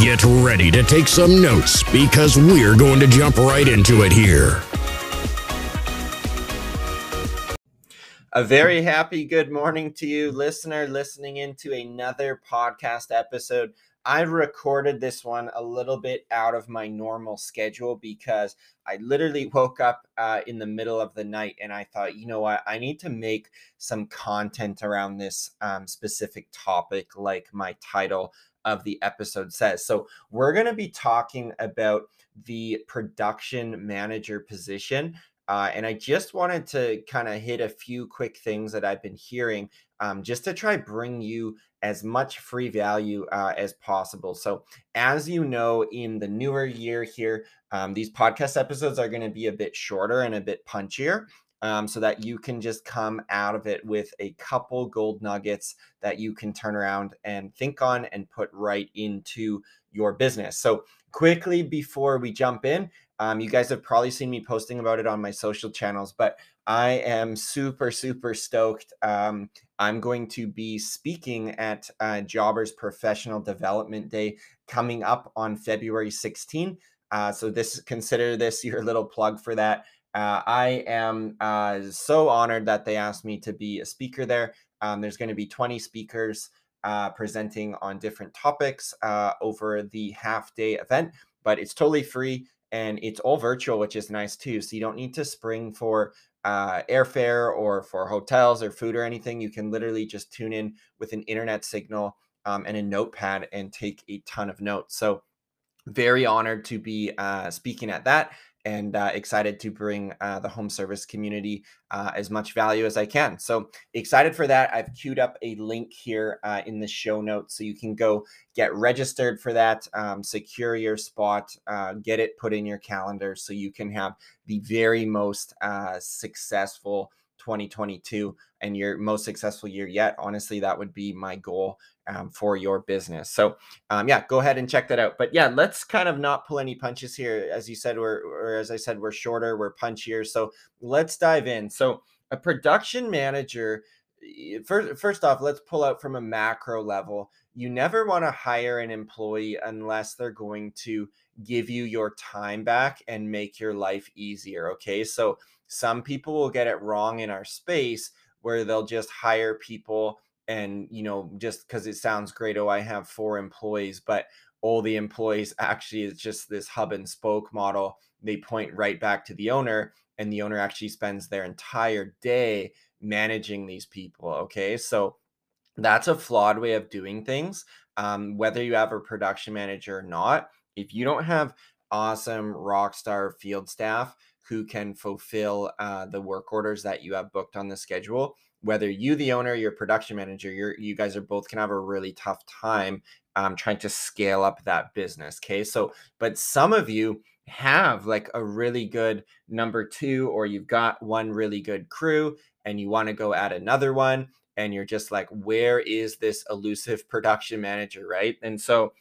Get ready to take some notes because we're going to jump right into it here. A very happy good morning to you, listener, listening into another podcast episode. I recorded this one a little bit out of my normal schedule because I literally woke up uh, in the middle of the night and I thought, you know what, I need to make some content around this um, specific topic, like my title of the episode says. So, we're going to be talking about the production manager position uh, and I just wanted to kind of hit a few quick things that I've been hearing um, just to try bring you as much free value uh, as possible. So, as you know, in the newer year here, um, these podcast episodes are going to be a bit shorter and a bit punchier. Um, so that you can just come out of it with a couple gold nuggets that you can turn around and think on and put right into your business. So, quickly before we jump in, um, you guys have probably seen me posting about it on my social channels, but I am super, super stoked. Um, I'm going to be speaking at uh, Jobber's Professional Development Day coming up on February 16. Uh, so this consider this your little plug for that. Uh, I am uh, so honored that they asked me to be a speaker there. Um, there's going to be 20 speakers uh, presenting on different topics uh, over the half day event, but it's totally free and it's all virtual, which is nice too. So you don't need to spring for uh, airfare or for hotels or food or anything. You can literally just tune in with an internet signal um, and a notepad and take a ton of notes. So very honored to be uh, speaking at that and uh, excited to bring uh, the home service community uh, as much value as I can. So excited for that. I've queued up a link here uh, in the show notes so you can go get registered for that, um, secure your spot, uh, get it put in your calendar so you can have the very most uh, successful 2022 and your most successful year yet. Honestly, that would be my goal um, for your business. So, um, yeah, go ahead and check that out. But yeah, let's kind of not pull any punches here. As you said, we're, or as I said, we're shorter, we're punchier. So let's dive in. So, a production manager, first, first off, let's pull out from a macro level. You never want to hire an employee unless they're going to give you your time back and make your life easier. Okay. So, some people will get it wrong in our space where they'll just hire people and you know just because it sounds great oh i have four employees but all the employees actually is just this hub and spoke model they point right back to the owner and the owner actually spends their entire day managing these people okay so that's a flawed way of doing things um, whether you have a production manager or not if you don't have awesome rock star field staff who can fulfill uh, the work orders that you have booked on the schedule whether you the owner your production manager you're you guys are both can have a really tough time um, trying to scale up that business okay? So but some of you have like a really good number two or you've got one really good crew and you want to go add another one and you're just like where is this elusive production manager? Right? And so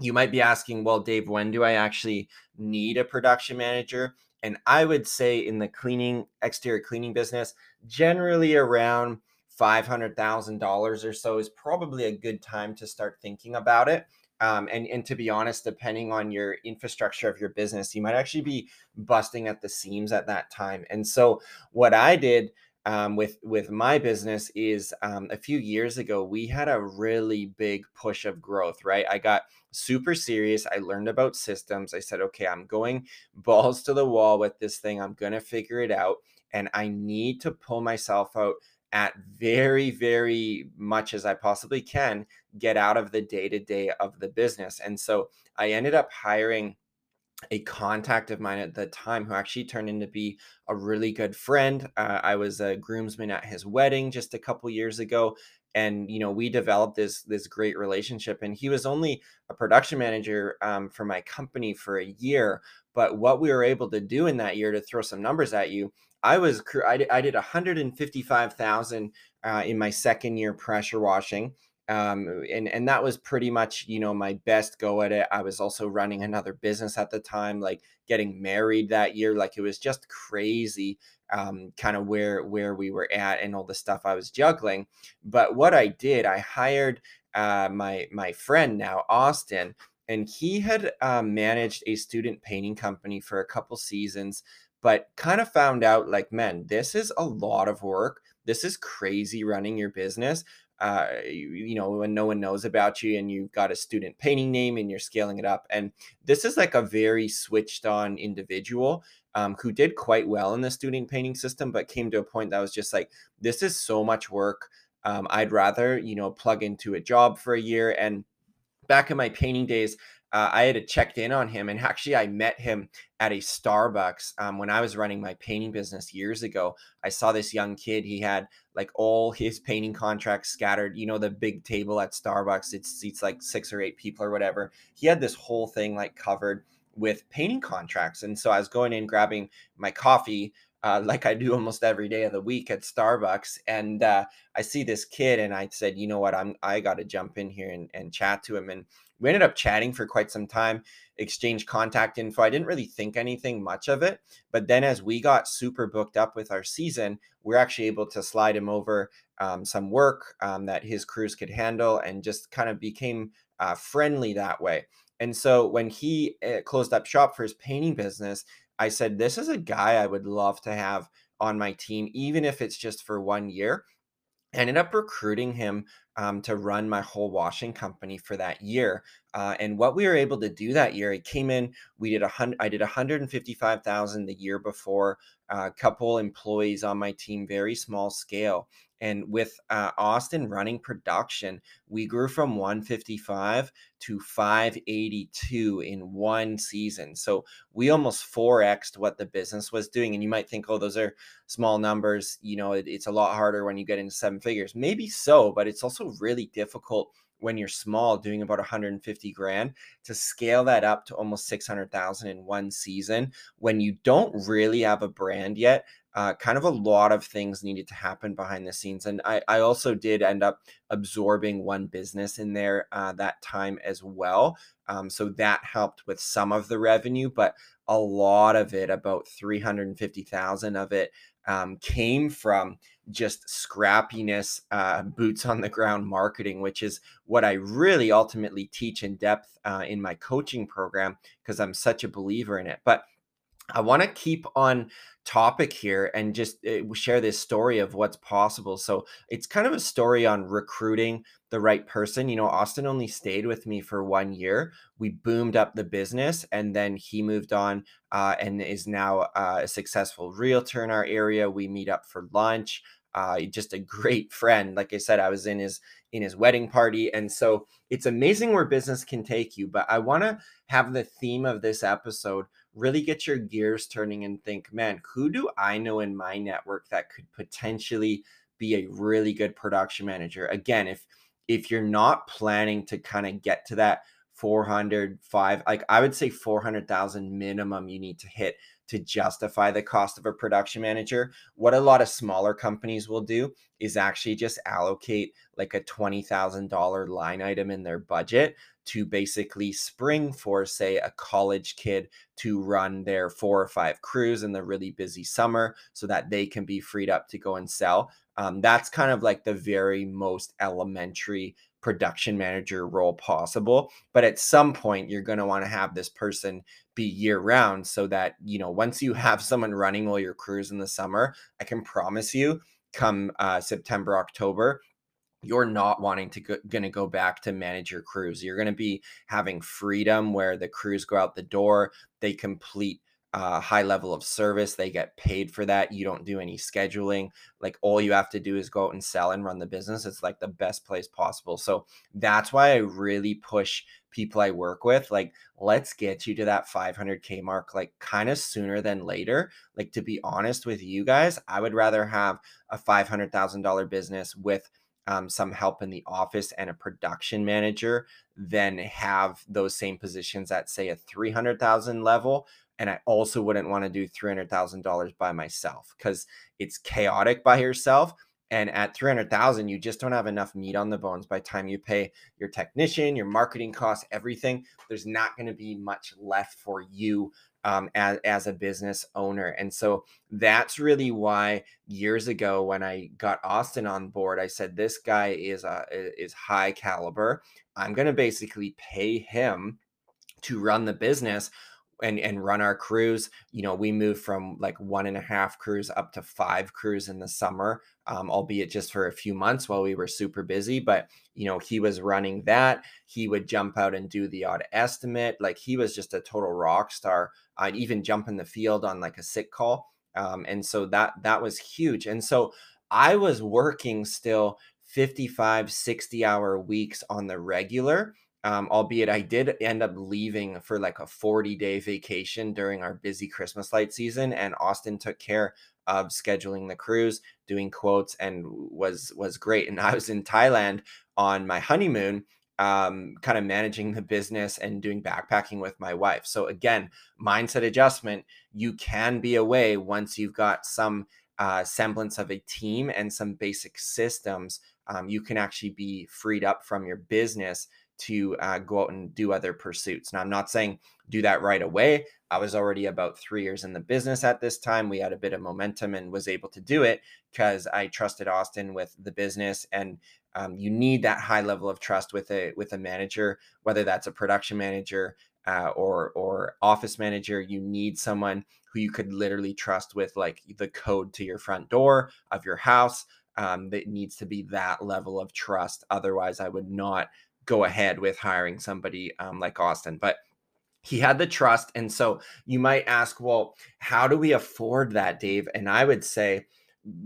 you might be asking well dave when do i actually need a production manager and I would say in the cleaning, exterior cleaning business, generally around $500,000 or so is probably a good time to start thinking about it. Um, and, and to be honest, depending on your infrastructure of your business, you might actually be busting at the seams at that time. And so, what I did um, with with my business is um, a few years ago we had a really big push of growth right? I got super serious i learned about systems i said okay i'm going balls to the wall with this thing i'm gonna figure it out and i need to pull myself out at very very much as i possibly can get out of the day to day of the business and so i ended up hiring a contact of mine at the time who actually turned into be a really good friend. Uh, I was a groomsman at his wedding just a couple years ago, and you know we developed this this great relationship. And he was only a production manager um, for my company for a year, But what we were able to do in that year to throw some numbers at you, I was I did, I did 155,000 uh, in my second year pressure washing um, and and that was pretty much you know my best go at it. I was also running another business at the time like getting married that year like it was just crazy um, kind of where where we were at and all the stuff i was juggling. But what i did i hired uh, my my friend now austin and he had uh, managed a student painting company for a couple seasons but kind of found out like man this is a lot of work. This is crazy running your business uh, you, you, know, when no one knows about you and you've got a student painting name and you're scaling it up. And this is like a very switched on individual um, who did quite well in the student painting system, but came to a point that was just like, this is so much work. Um, I'd rather, you know, plug into a job for a year. And back in my painting days, uh, I had checked in on him, and actually, I met him at a Starbucks um, when I was running my painting business years ago. I saw this young kid. He had like all his painting contracts scattered. You know, the big table at Starbucks. It seats like six or eight people or whatever. He had this whole thing like covered with painting contracts, and so I was going in grabbing my coffee. Uh, like I do almost every day of the week at Starbucks, and uh, I see this kid, and I said, you know what, I'm I got to jump in here and, and chat to him, and we ended up chatting for quite some time, exchanged contact info. I didn't really think anything much of it. But then as we got super booked up with our season, we're actually able to slide him over um, some work um, that his crews could handle and just kind of became uh, friendly that way. And so when he uh, closed up shop for his painting business, I said, This is a guy I would love to have on my team, even if it's just for one year ended up recruiting him um, to run my whole washing company for that year. Uh, and what we were able to do that year, he came in. We did a hundred. I did one hundred and fifty-five thousand the year before. A uh, couple employees on my team, very small scale. And with uh, Austin running production, we grew from 155 to 582 in one season. So we almost 4xed what the business was doing. And you might think, oh, those are small numbers. You know, it, it's a lot harder when you get into seven figures. Maybe so, but it's also really difficult when you're small doing about 150 grand to scale that up to almost 600,000 in one season when you don't really have a brand yet uh, kind of a lot of things needed to happen behind the scenes. And I, I also did end up absorbing one business in there uh, that time as well. Um, so that helped with some of the revenue, but a lot of it, about 350,000 of it, um, came from just scrappiness, uh, boots on the ground marketing, which is what I really ultimately teach in depth uh, in my coaching program because I'm such a believer in it. But I want to keep on topic here and just uh, share this story of what's possible. So it's kind of a story on recruiting the right person. You know, Austin only stayed with me for one year. We boomed up the business and then he moved on uh, and is now uh, a successful realtor in our area. We meet up for lunch. Uh, just a great friend. Like I said, I was in his in his wedding party, and so it's amazing where business can take you. But I want to have the theme of this episode really get your gears turning and think, man, who do I know in my network that could potentially be a really good production manager? Again, if if you're not planning to kind of get to that 400 5 like i would say 400000 minimum you need to hit to justify the cost of a production manager what a lot of smaller companies will do is actually just allocate like a $20000 line item in their budget to basically spring for, say, a college kid to run their four or five crews in the really busy summer so that they can be freed up to go and sell. Um, that's kind of like the very most elementary production manager role possible. But at some point, you're going to want to have this person be year round so that, you know, once you have someone running all your crews in the summer, I can promise you come uh, September, October, you're not wanting to go, to go back to manage your crews. You're to be having freedom where the crews go out the door, they complete a uh, high level of service, they get paid for that. You don't do any scheduling. Like all you have to do is go out and sell and run the business. It's like the best place possible. So that's why I really push people I work with like let's get you to that 500k mark like kind of sooner than later. Like to be honest with you guys, I would rather have a $500,000 business with um, some help in the office and a production manager than have those same positions at say a 300,000 level and I also wouldn't want to do $300,000 by myself cuz it's chaotic by yourself and at 300,000 you just don't have enough meat on the bones by the time you pay your technician, your marketing costs, everything. There's not going to be much left for you um, as, as a business owner. And so that's really why years ago when I got Austin on board, I said, this guy is, is high caliber. I'm going to basically pay him to run the business and and run our crews you know we moved from like one and a half crews up to five crews in the summer um, albeit just for a few months while we were super busy but you know he was running that he would jump out and do the odd estimate like he was just a total rock star i'd even jump in the field on like a sick call um, and so that that was huge and so i was working still 55 60 hour weeks on the regular um, albeit I did end up leaving for like a 40 day vacation during our busy Christmas light season, and Austin took care of scheduling the crews, doing quotes, and was was great. And I was in Thailand on my honeymoon, um, kind of managing the business and doing backpacking with my wife. So again, mindset adjustment. You can be away once you've got some uh, semblance of a team and some basic systems. Um, you can actually be freed up from your business to uh, go out and do other pursuits. Now, I'm not saying do that right away. I was already about three years in the business at this time. We had a bit of momentum and was able to do it because I trusted Austin with the business. And um, you need that high level of trust with a with a manager, whether that's a production manager uh, or or office manager. You need someone who you could literally trust with like the code to your front door of your house. Um, that needs to be that level of trust. Otherwise, I would not go ahead with hiring somebody um, like Austin. But he had the trust. And so you might ask, well, how do we afford that, Dave? And I would say,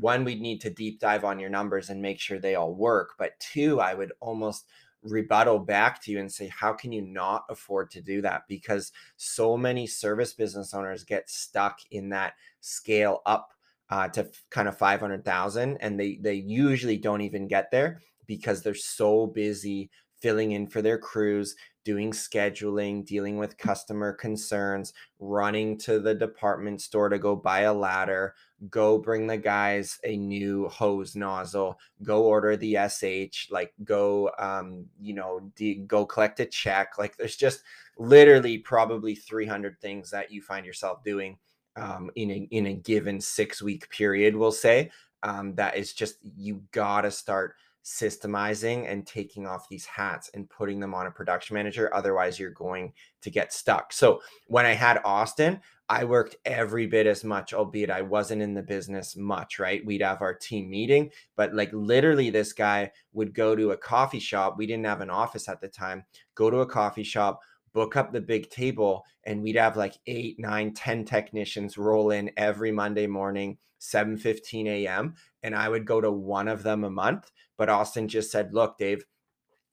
one, we'd need to deep dive on your numbers and make sure they all work. But two, I would almost rebuttal back to you and say, how can you not afford to do that? Because so many service business owners get stuck in that scale up uh, to kind of 500,000 and they they usually don't even get there because they're so busy filling in for their crews, doing scheduling, dealing with customer concerns, running to the department store to go buy a ladder, go bring the guys a new hose nozzle, go order the SH, like go um, you know, de- go collect a check. Like there's just literally probably 300 things that you find yourself doing um, in a in a given 6 week period, we'll say. Um, that is just you got to start systemizing and taking off these hats and putting them on a production manager. Otherwise, you're going to get stuck. So when I had Austin, I worked every bit as much, albeit I wasn't in the business much, right? We'd have our team meeting, but like literally, this guy would go to a coffee shop. We didn't have an office at the time, go to a coffee shop, book up the big table, and we'd have like eight, nine, ten technicians roll in every Monday morning, 7 15 a.m. And I would go to one of them a month but Austin just said, look, Dave,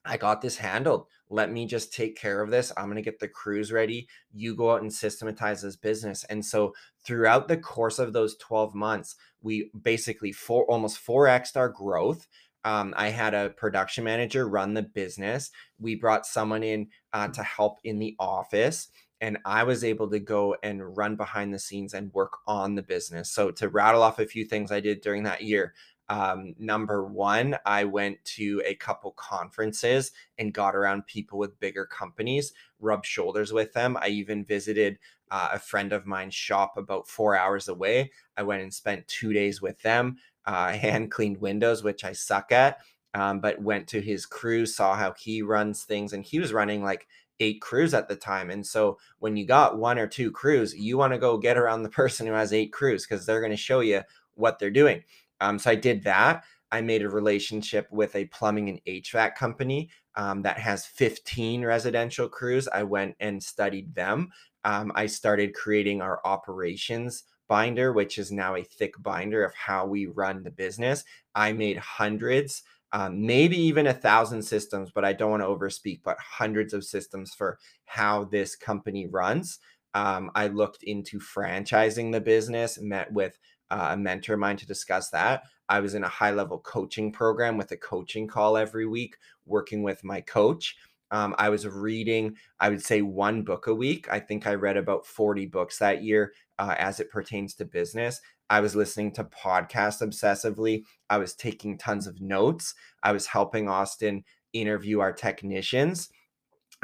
I got this handled. Let me just take care of this. I'm going to get the crews ready. You go out and systematize this business. And so throughout the course of those 12 months, we basically four almost 4x our growth. Um, I had a production manager run the business. We brought someone in uh, to help in the office and I was able to go and run behind the scenes and work on the business. So to rattle off a few things I did during that year, um, number one, I went to a couple conferences and got around people with bigger companies, rubbed shoulders with them. I even visited uh, a friend of mine's shop about four hours away. I went and spent two days with them, uh, hand cleaned windows, which I suck at, um, but went to his crew, saw how he runs things, and he was running like eight crews at the time. And so when you got one or two crews, you want to go get around the person who has eight crews because they're going to show you what they're doing. Um, so I did that. I made a relationship with a plumbing and HVAC company um, that has 15 residential crews. I went and studied them. Um, I started creating our operations binder, which is now a thick binder of how we run the business. I made hundreds, um, maybe even a thousand systems, but I don't want to overspeak, but hundreds of systems for how this company runs. Um, I looked into franchising the business, met with uh, a mentor of mine to discuss that. I was in a high level coaching program with a coaching call every week, working with my coach. Um, I was reading, I would say, one book a week. I think I read about 40 books that year uh, as it pertains to business. I was listening to podcasts obsessively. I was taking tons of notes. I was helping Austin interview our technicians.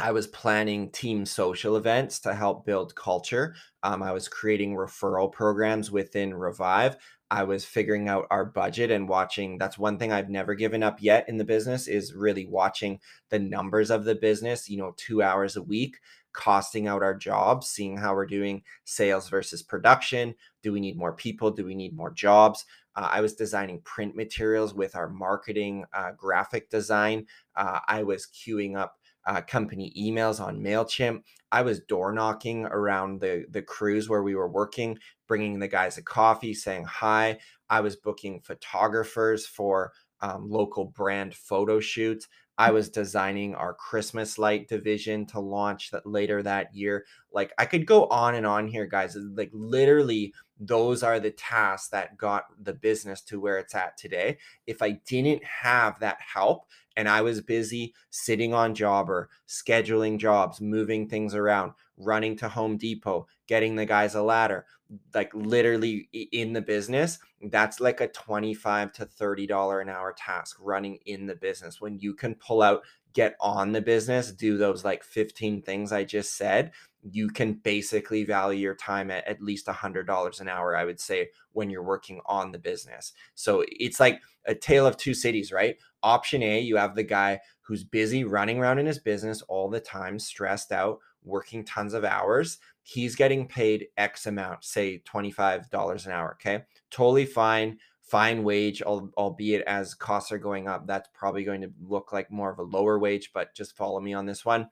I was planning team social events to help build culture. Um, I was creating referral programs within Revive. I was figuring out our budget and watching. That's one thing I've never given up yet in the business is really watching the numbers of the business, you know, two hours a week, costing out our jobs, seeing how we're doing sales versus production. Do we need more people? Do we need more jobs? Uh, I was designing print materials with our marketing uh, graphic design. Uh, I was queuing up uh, company emails on MailChimp. I was door knocking around the, the crews where we were working, bringing the guys a coffee, saying hi. I was booking photographers for um, local brand photo shoots. I was designing our Christmas light division to launch that later that year. Like I could go on and on here, guys. Like literally, those are the tasks that got the business to where it's at today. If I didn't have that help, and I was busy sitting on Jobber, scheduling jobs, moving things around, running to Home Depot, getting the guys a ladder, like literally in the business, that's like a 25 to 30 dollar an hour task running in the business when you can pull out get on the business, do those like 15 things I just said, you can basically value your time at at least a $100 an hour, I would say, when you're working on the business. So it's like a tale of two cities, right? Option A, you have the guy who's busy running around in his business all the time, stressed out, working tons of hours. He's getting paid X amount, say $25 an hour. Okay. Totally fine fine wage, albeit as costs are going up, that's probably going to look like more of a lower wage, but just follow me on this one.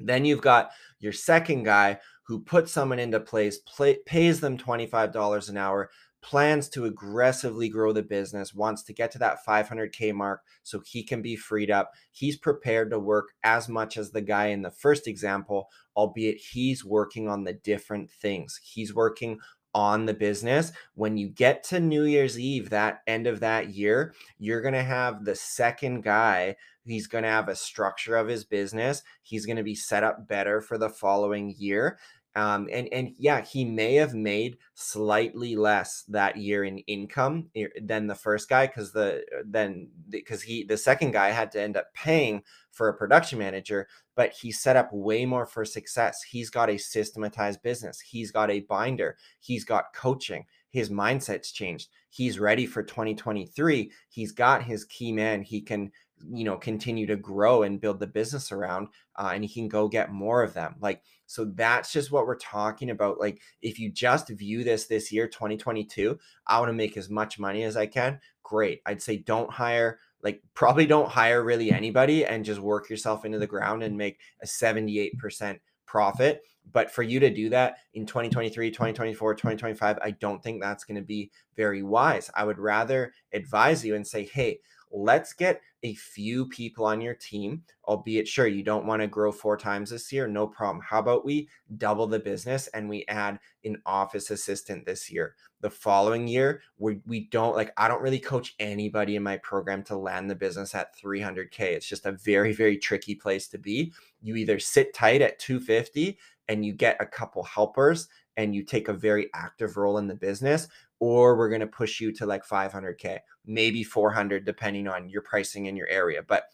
Then you've got your second guy who puts someone into place, pays them $25 an hour, plans to aggressively grow the business, wants to get to that 500K mark so he can be freed up. He's prepared to work as much as the guy in the first example, albeit he's working on the different things. He's working on the business. When you get to New Year's Eve, that end of that year, you're going to have the second guy. He's going to have a structure of his business. He's going to be set up better for the following year. Um, and and yeah, he may have made slightly less that year in income eh, than the first guy because the then because he the second guy had to end up paying for a production manager, but he set up way more for success. He's got a systematized business. He's got a binder. He's got coaching. His mindset's changed. He's ready for 2023. He's got his key man. He can you know continue to grow and build the business around uh, and he can go get more of them like so that's just what we're talking about like if you just view this this year 2022 i want to make as much money as i can great. I'd say don't hire like probably don't hire really anybody and just work yourself into the ground and make a 78% profit. But for you to do that in 2023 2024 2025 i don't think that's going to be very wise. I would rather advise you and say hey let's get a few people on your team, albeit sure you don't want to grow four times this year, no problem. How about we double the business and we add an office assistant this year? The following year, we, we don't like, I don't really coach anybody in my program to land the business at 300K. It's just a very, very tricky place to be. You either sit tight at 250 and you get a couple helpers and you take a very active role in the business, or we're going to push you to like 500K, maybe 400, depending on your pricing in your area. But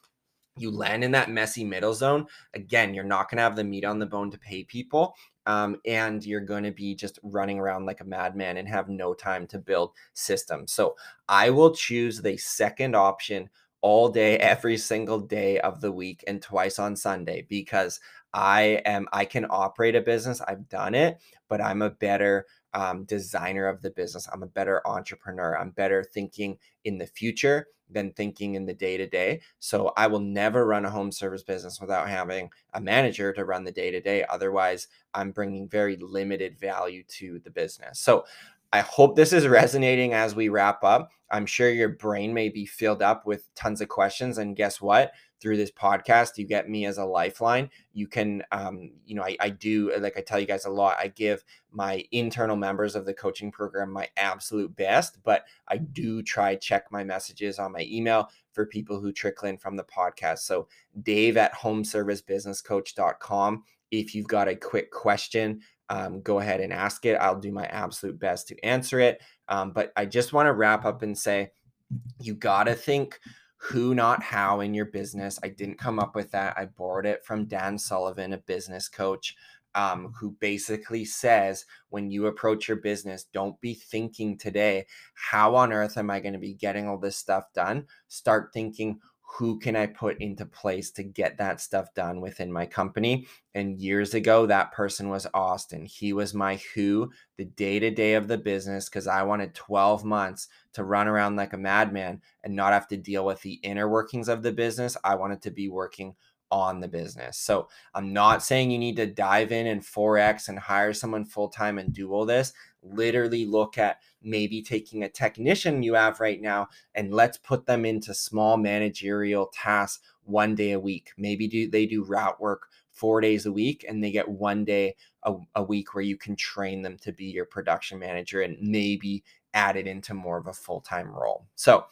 you land in that messy middle zone. Again, you're not going to have the meat on the bone to pay people. Um, and you're going to be just running around like a madman and have no time to build systems. So I will choose the second option all day, every single day of the week, and twice on Sunday because I am I can operate a business. I've done it, but I'm a better um, designer of the business. I'm a better entrepreneur. I'm better thinking in the future than thinking in the day to day. So I will never run a home service business without having a manager to run the day to day. Otherwise, I'm bringing very limited value to the business. So I hope this is resonating as we wrap up. I'm sure your brain may be filled up with tons of questions. And guess what? Through this podcast, you get me as a lifeline. You can, um, you know, I, I do, like I tell you guys a lot, I give my internal members of the coaching program my absolute best, but I do try check my messages on my email for people who trickle in from the podcast. So, dave at homeservicebusinesscoach.com. If you've got a quick question, um, go ahead and ask it. I'll do my absolute best to answer it. Um, but I just want to wrap up and say you got to think who, not how in your business. I didn't come up with that. I borrowed it from Dan Sullivan, a business coach. Um, who basically says when you approach your business, don't be thinking today, how on earth am I going to be getting all this stuff done? Start thinking, who can I put into place to get that stuff done within my company? And years ago, that person was Austin. He was my who, the day to day of the business, because I wanted 12 months to run around like a madman and not have to deal with the inner workings of the business. I wanted to be working on the business. So I'm not saying you need to dive in and 4X and hire someone full time and do all this. Literally look at maybe taking a technician you have right now and let's put them into small managerial tasks one day a week. Maybe do they do route work four days a week and they get one day a, a week where you can train them to be your production manager and maybe add it into more of a full-time role. So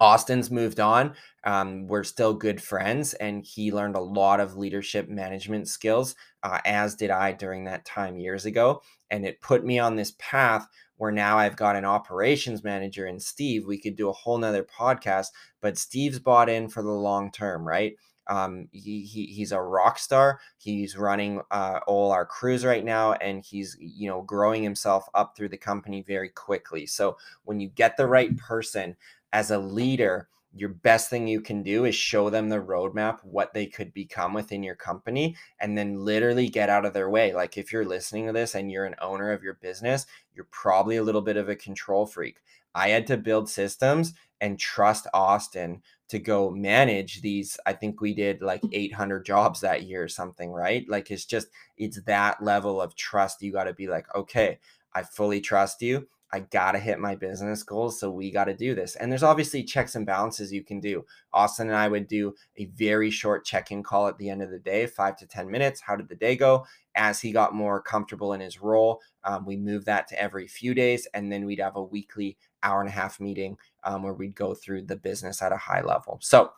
Austin's moved on. Um, we're still good friends, and he learned a lot of leadership management skills, uh, as did I during that time years ago. And it put me on this path where now I've got an operations manager and Steve. We could do a whole nother podcast, but Steve's bought in for the long term, right? Um, he, he he's a rock star. He's running uh, all our crews right now, and he's you know growing himself up through the company very quickly. So when you get the right person, as a leader, your best thing you can do is show them the roadmap, what they could become within your company, and then literally get out of their way. Like if you're listening to this and you're an owner of your business, you're probably a little bit of a control freak. I had to build systems and trust Austin to go manage these. I think we did like mm. 800 jobs that year or something, right? Like it's just, it's that level of trust. You got to be like, okay, I fully trust you. I got to hit my business goals. So we got to do this. And there's obviously checks and balances you can do. Austin and I would do a very short check in call at the end of the day, five to 10 minutes. How did the day go? As he got more comfortable in his role, um, we moved that to every few days. And then we'd have a weekly hour and a half meeting um, where we'd go through the business at a high level. So,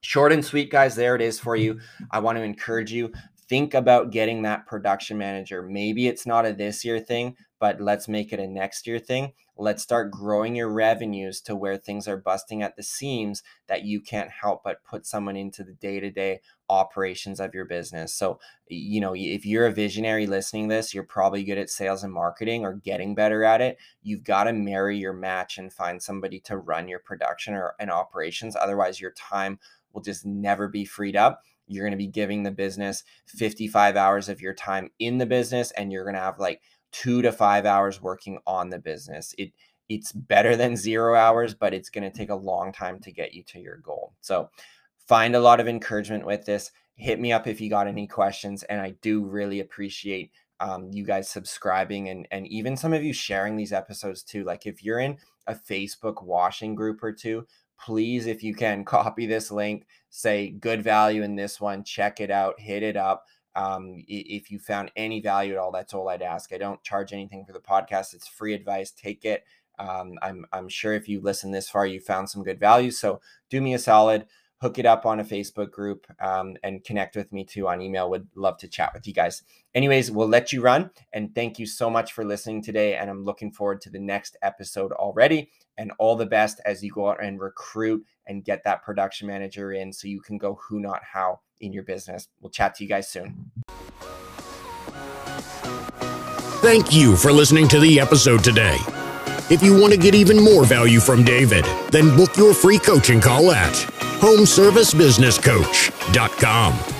Short and sweet, guys. There it is for you. I want to encourage you think about getting that production manager. Maybe it's not a this year thing, but let's make it a next year thing. Let's start growing your revenues to where things are busting at the seams that you can't help but put someone into the day to day operations of your business. So, you know, if you're a visionary listening this, you're probably good at sales and marketing or getting better at it. You've got to marry your match and find somebody to run your production or and operations. Otherwise, your time will just never be freed up you're going to be giving the business 55 hours of your time in the business and you're going to have like 2 to 5 hours working on the business. It it's better than 0 hours, but it's going to take a long time to get you to your goal. So, find a lot of encouragement with this. Hit me up if you got any questions and I do really appreciate um, you guys subscribing and and even some of you sharing these episodes too. Like if you're in a Facebook washing group or two, please, if you can, copy this link, say good value in this one, check it out, hit it up. Um, if you found any value at all, that's all I'd ask. I don't charge anything for the podcast. It's free advice. Take it. Um, I'm, I'm sure if you listen this far, you found some good value. So do me a solid hook it up on a Facebook group um, and connect with me too on email. Would love to chat with you guys. Anyways, we'll let you run. And thank you so much for listening today. And I'm looking forward to the next episode already. And all the best as you go out and recruit and get that production manager in so you can go who, not how in your business. We'll chat to you guys soon. Thank you for listening to the episode today. If you want to get even more value from David, then book your free coaching call at homeservicebusinesscoach.com.